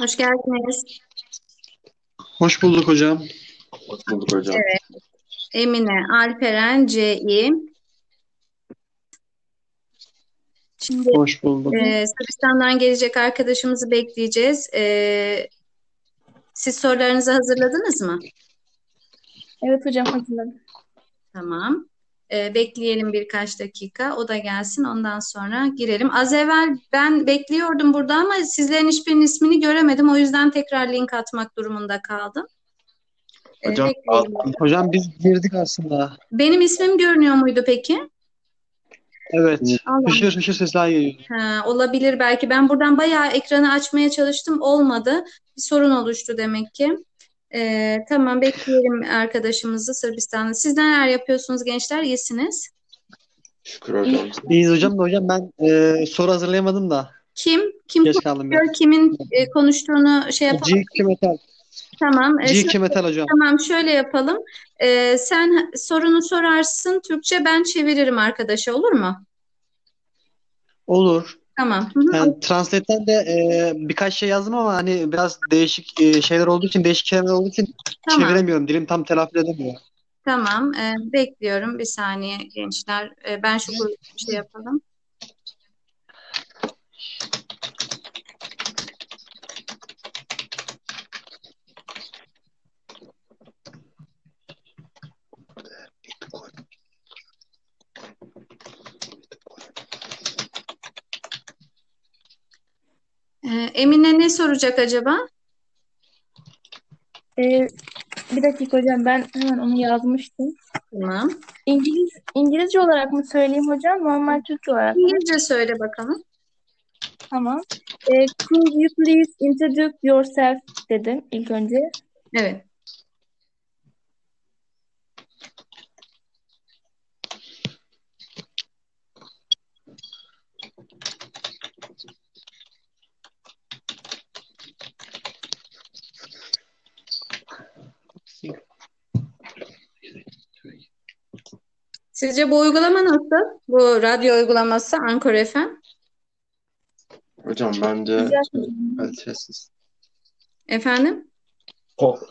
Hoş geldiniz. Hoş bulduk hocam. Hoş bulduk hocam. Evet. Emine, Alperen, Cİ. Şimdi Hoş bulduk. e, Sırbistan'dan gelecek arkadaşımızı bekleyeceğiz. E, siz sorularınızı hazırladınız mı? Evet hocam hatırladım. Tamam. E, bekleyelim birkaç dakika. O da gelsin. Ondan sonra girelim. Az evvel ben bekliyordum burada ama sizlerin hiçbirinin ismini göremedim. O yüzden tekrar link atmak durumunda kaldım. E, Hocam, bekleyelim. Hocam biz girdik aslında. Benim ismim görünüyor muydu peki? Evet. Allah. Hışır hışır sesler geliyor. Ha, olabilir belki. Ben buradan bayağı ekranı açmaya çalıştım. Olmadı. Bir sorun oluştu demek ki. Ee, tamam bekleyelim arkadaşımızı Sırbistan'da. Siz neler yapıyorsunuz gençler? İyisiniz. Şükür hocam. İyiyiz hocam da hocam ben e, soru hazırlayamadım da. Kim? Kim Geç kaldım konuşuyor? Kimin e, konuştuğunu şey yapalım. G2 Metal. Tamam. Ee, G2 Metal hocam. Tamam şöyle yapalım. Ee, sen sorunu sorarsın Türkçe ben çeviririm arkadaşa olur mu? Olur. Tamam. Yani Translate'ten de e, birkaç şey yazdım ama hani biraz değişik e, şeyler olduğu için, değişik kelimeler olduğu için Tamam. çeviremiyorum. Dilim tam telaffuz edemiyor. Tamam, e, bekliyorum bir saniye gençler. E, ben şu grubu şey yapalım. Emine ne soracak acaba? Ee, bir dakika hocam ben hemen onu yazmıştım. Tamam. İngiliz İngilizce olarak mı söyleyeyim hocam? Normal Türkçe olarak mı? İngilizce söyle bakalım. Tamam. Ee, could you please introduce yourself dedim ilk önce. Evet. Sizce bu uygulama nasıl? Bu radyo uygulaması Anchor FM. Hocam bence Güzel. kalitesiz. Efendim? Ho-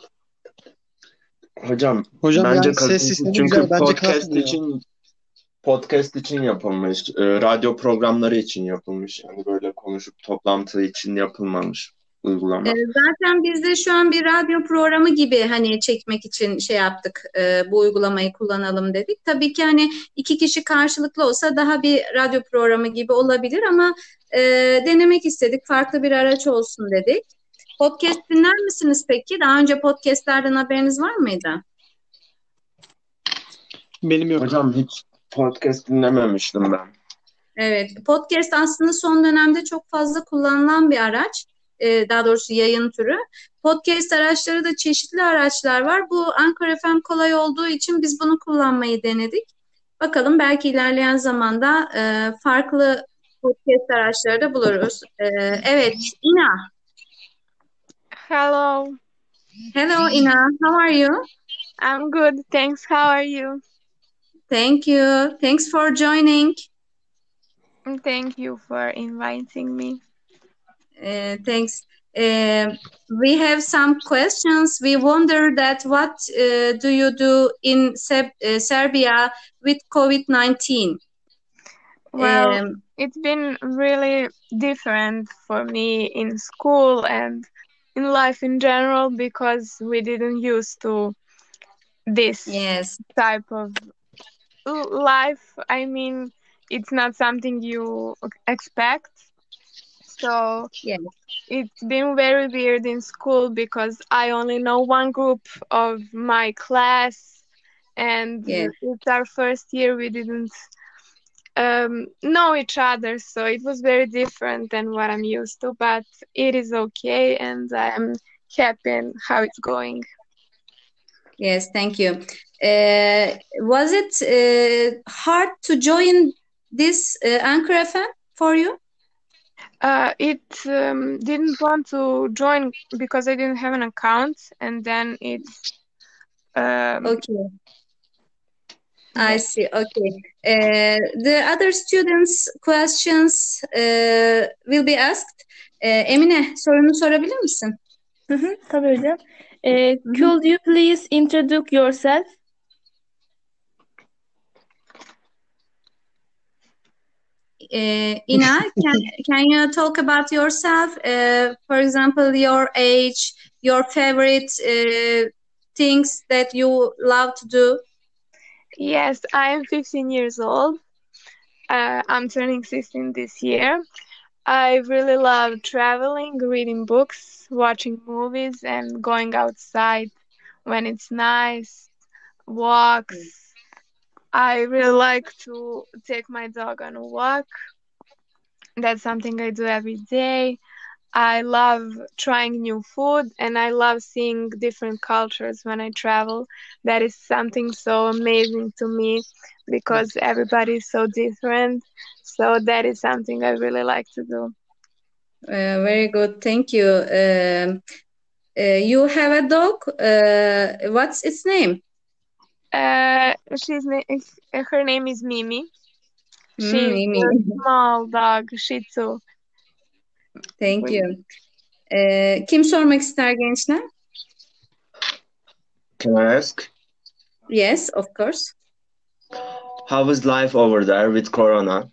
Hocam Hocam bence yani ses kalitesiz sistemi çünkü güzel. Bence podcast kasmıyor. için podcast için yapılmış, e, radyo programları için yapılmış. Yani böyle konuşup toplantı için yapılmamış uygulama. Ee, Zaten biz de şu an bir radyo programı gibi hani çekmek için şey yaptık, e, bu uygulamayı kullanalım dedik. Tabii ki hani iki kişi karşılıklı olsa daha bir radyo programı gibi olabilir ama e, denemek istedik, farklı bir araç olsun dedik. Podcast dinler misiniz peki? Daha önce podcastlerden haberiniz var mıydı? Benim yok. Hocam hiç podcast dinlememiştim ben. Evet, podcast aslında son dönemde çok fazla kullanılan bir araç. Ee, daha doğrusu yayın türü. Podcast araçları da çeşitli araçlar var. Bu Anchor FM kolay olduğu için biz bunu kullanmayı denedik. Bakalım belki ilerleyen zamanda e, farklı podcast araçları da buluruz. Ee, evet, Ina. Hello, Hello, Ina. How are you? I'm good. Thanks. How are you? Thank you. Thanks for joining. Thank you for inviting me. Uh, thanks. Uh, we have some questions. We wonder that what uh, do you do in uh, Serbia with COVID-19? Well, Um, it's been really different for me in school and in life in general because we didn't used to this yes, type of life. I mean, it's not something you expect. So yes, it's been very weird in school because I only know one group of my class, and Yes. it's our first year. We didn't um, know each other, so it was very different than what I'm used to. But it is okay, and I'm happy in how it's going. yes. Thank you. Uh, was it uh, hard to join this uh, Anchor FM for you? Uh, it um, didn't want to join because I didn't have an account, and then it um, Okay. I see. Okay. Uh, the other students' questions uh, will be asked. Uh, Emine, sorunu sorabilir misin? Hı hı, tabii hocam. Ee, could you please introduce yourself? Uh, Ina, can, can you talk about yourself? Uh, for example, your age, your favorite uh, things that you love to do? Yes, I am 15 years old. Uh, I'm turning 16 this year. I really love traveling, reading books, watching movies, and going outside when it's nice, walks. I really like to take my dog on a walk. That's something I do every day. I love trying new food and I love seeing different cultures when I travel. That is something so amazing to me because everybody is so different. So that is something I really like to do. Uh, very good, thank you. Um, uh, you have a dog. Uh, what's its name? Uh, she's na- her name is Mimi. She's Hmm, Mimi. a small dog, Shih Tzu. Thank you. Uh, kim sormak ister gençler? Can I ask? Yes, of course. How is life over there with Corona?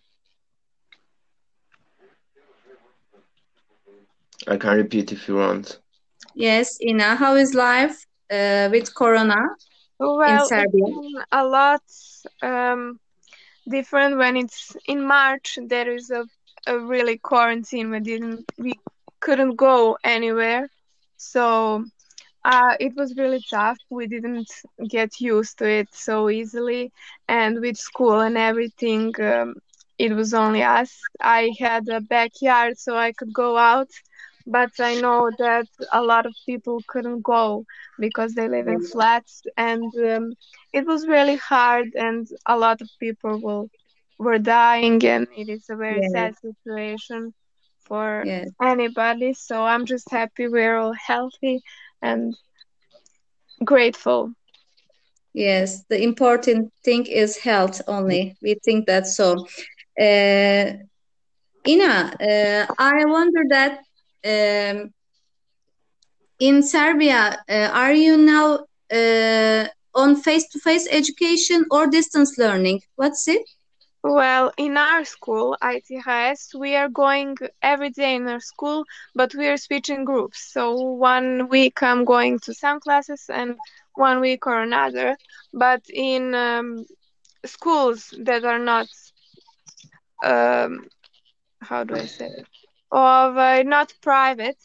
I can repeat if you want. Yes, Ina, how is life uh, with Corona in Well, it's Serbia? a lot um, different when it's in March. There is a, a really quarantine. We didn't, we couldn't go anywhere, so uh, it was really tough. We didn't get used to it so easily, and with school and everything, um, it was only us. I had a backyard, so I could go out. But I know that a lot of people couldn't go because they live in flats, and um, it was really hard, and a lot of people will, were dying, and it is a very Yes. sad situation for Yes, anybody. So I'm just happy we're all healthy and grateful. yes. The important thing is health only. We think that so. Uh, Ina, uh, I wonder that um, in Serbia, uh, are you now uh, on face-to-face education or distance learning? What's it? Well, in our school, ITHS, we are going every day in our school, but we are switching groups. So one week I'm going to some classes and one week or another. But in um, schools that are not, um, how do I say it? Of uh, not private,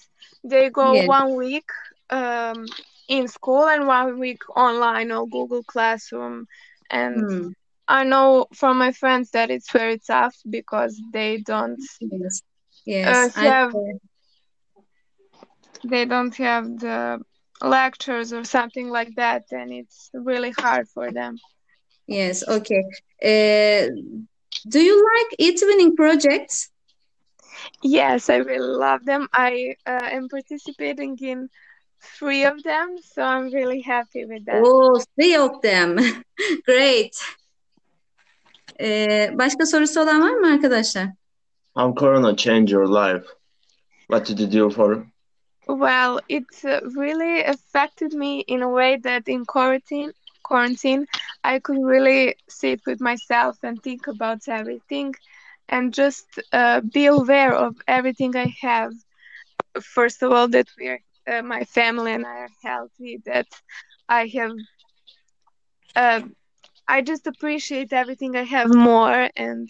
they go Yes. one week um, in school and one week online or Google Classroom. And Hmm, I know from my friends that it's very tough because they don't yes. uh, Yes, I have they don't have the lectures or something like that, and it's really hard for them. yes, okay. Uh, do you like e-twinning projects? Yes, I really love them. I uh, am participating in three of them, so I'm really happy with that. Oh, three of them. Great. Ee, başka sorusu olan var mı arkadaşlar? How Corona changed your life? What did you do for? Well, it uh, really affected me in a way that in quarantine, quarantine, I could really sit with myself and think about everything and just uh, be aware of everything I have. First of all, that we are, uh, my family and I are healthy, that I have, uh, I just appreciate everything I have more and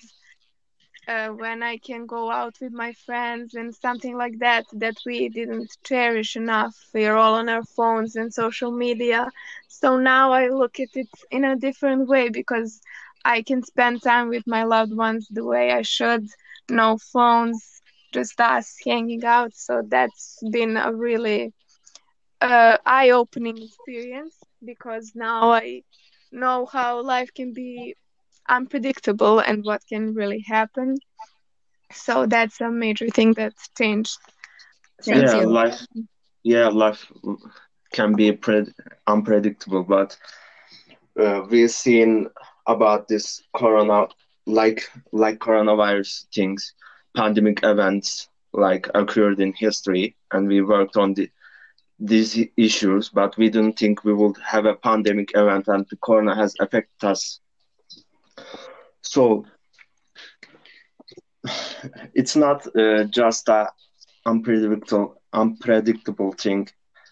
uh, when I can go out with my friends and something like that that we didn't cherish enough. We're all on our phones and social media. So now I look at it in a different way because I can spend time with my loved ones the way I should. No phones, just us hanging out. So that's been a really uh, eye-opening experience because now I know how life can be unpredictable and what can really happen. So that's a major thing that's changed. Thank yeah, you. life. Yeah, life can be pred unpredictable, but uh, we've seen about this corona, like like coronavirus things, pandemic events like occurred in history, and we worked on the these issues, but we didn't think we would have a pandemic event, and the corona has affected us. So it's not uh, just a unpredictable unpredictable thing.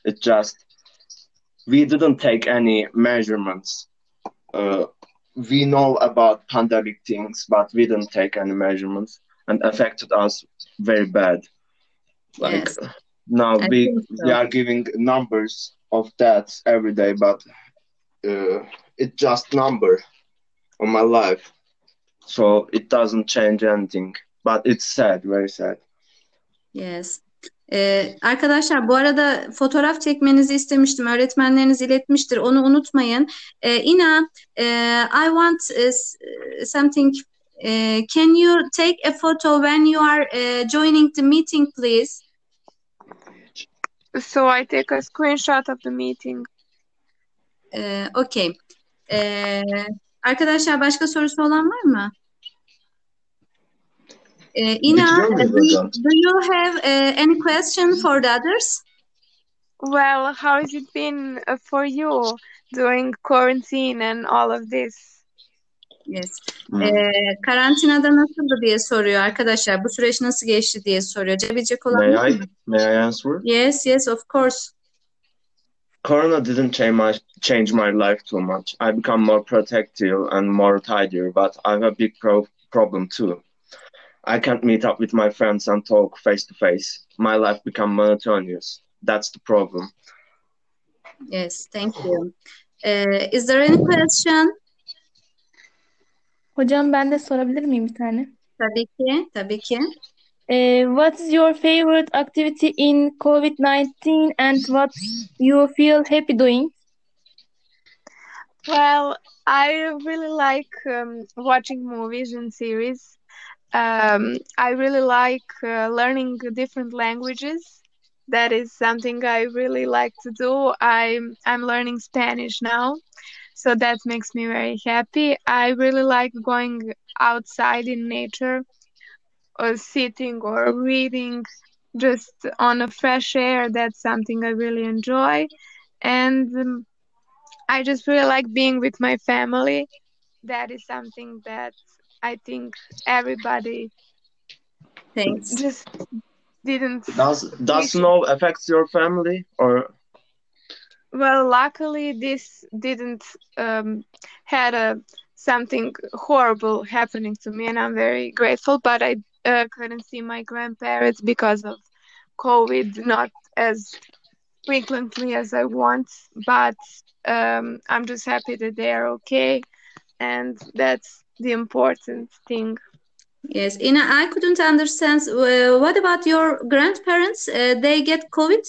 It just we didn't take any measurements. Uh, we know about pandemic things, but we didn't take any measurements and affected us very bad. Like Yes. now I we so. we are giving numbers of deaths every day, but uh, it's just number on my life, so it doesn't change anything. But it's sad, very sad. Yes. Ee, arkadaşlar bu arada fotoğraf çekmenizi istemiştim. Öğretmenleriniz iletmiştir. Onu unutmayın. Ee, Ina, e, I want e, e, something. E, can you take a photo when you are e, joining the meeting, please? So I take a screenshot of the meeting. Ee, okay. Ee, arkadaşlar başka sorusu olan var mı? Ee, Ina, do, hocam? do you have uh, any question for the others? Well, how has it been uh, for you during quarantine and all of this? Yes. Hmm. Ee, karantinada nasıldı diye soruyor arkadaşlar. Bu süreç nasıl geçti diye soruyor. Cebilecek olan May I may I answer? Yes, yes, of course. Corona didn't change my change my life too much. I become more protective and more tidier, but I have a big pro- problem too. I can't meet up with my friends and talk face to face. My life become monotonous. That's the problem. Yes, thank you. Ee, is there any question? Hocam ben de sorabilir miyim bir tane? Tabii ki, tabii ki. Eh, what is your favorite activity in COVID-19 and what you feel happy doing? Well, I really like um, watching movies and series. Um, I really like uh, learning different languages. That is something I really like to do. I'm I'm learning Spanish now, so that makes me very happy. I really like going outside in nature, or sitting or reading just on a fresh air. That's something I really enjoy, and um, I just really like being with my family. That is something that I think everybody Thanks. just didn't. Does does snow affect your family or Well, luckily this didn't um, had a something horrible happening to me, and I'm very grateful. But I uh, couldn't see my grandparents because of COVID, not as frequently as I want. But um, I'm just happy that they are okay, and that's the important thing. Yes, Ina, I couldn't understand. Uh, what about your grandparents? Uh, they get COVID?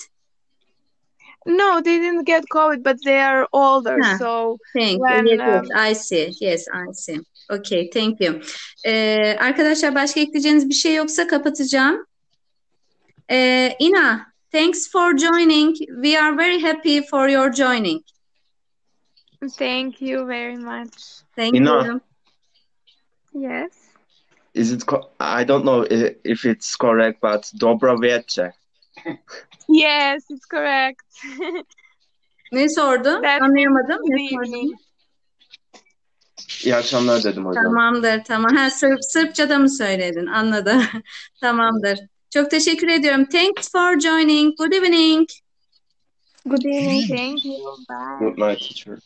No, they didn't get COVID, but they are older, Huh. so Thank you. When, Yes, yes, um, I see. Yes, I see. Okay, thank you. Ee, arkadaşlar başka ekleyeceğiniz bir şey yoksa kapatacağım. Ee, Ina, thanks for joining. We are very happy for your joining. thank you very much. Thank Ina. you. Yes. is it co- I don't know i- if it's correct but Dobra Vieche. Yes, it's correct. Ne sordu? That Anlayamadım. Good Ne sordu? evening. İyi akşamlar dedim hocam. Tamamdır, tamam. Ha, Sırp, Sırpçada mı söyledin? Anladım. Tamamdır. Çok teşekkür ediyorum. Thanks for joining. Good evening. Good evening. Thank you. Bye. Good night teacher.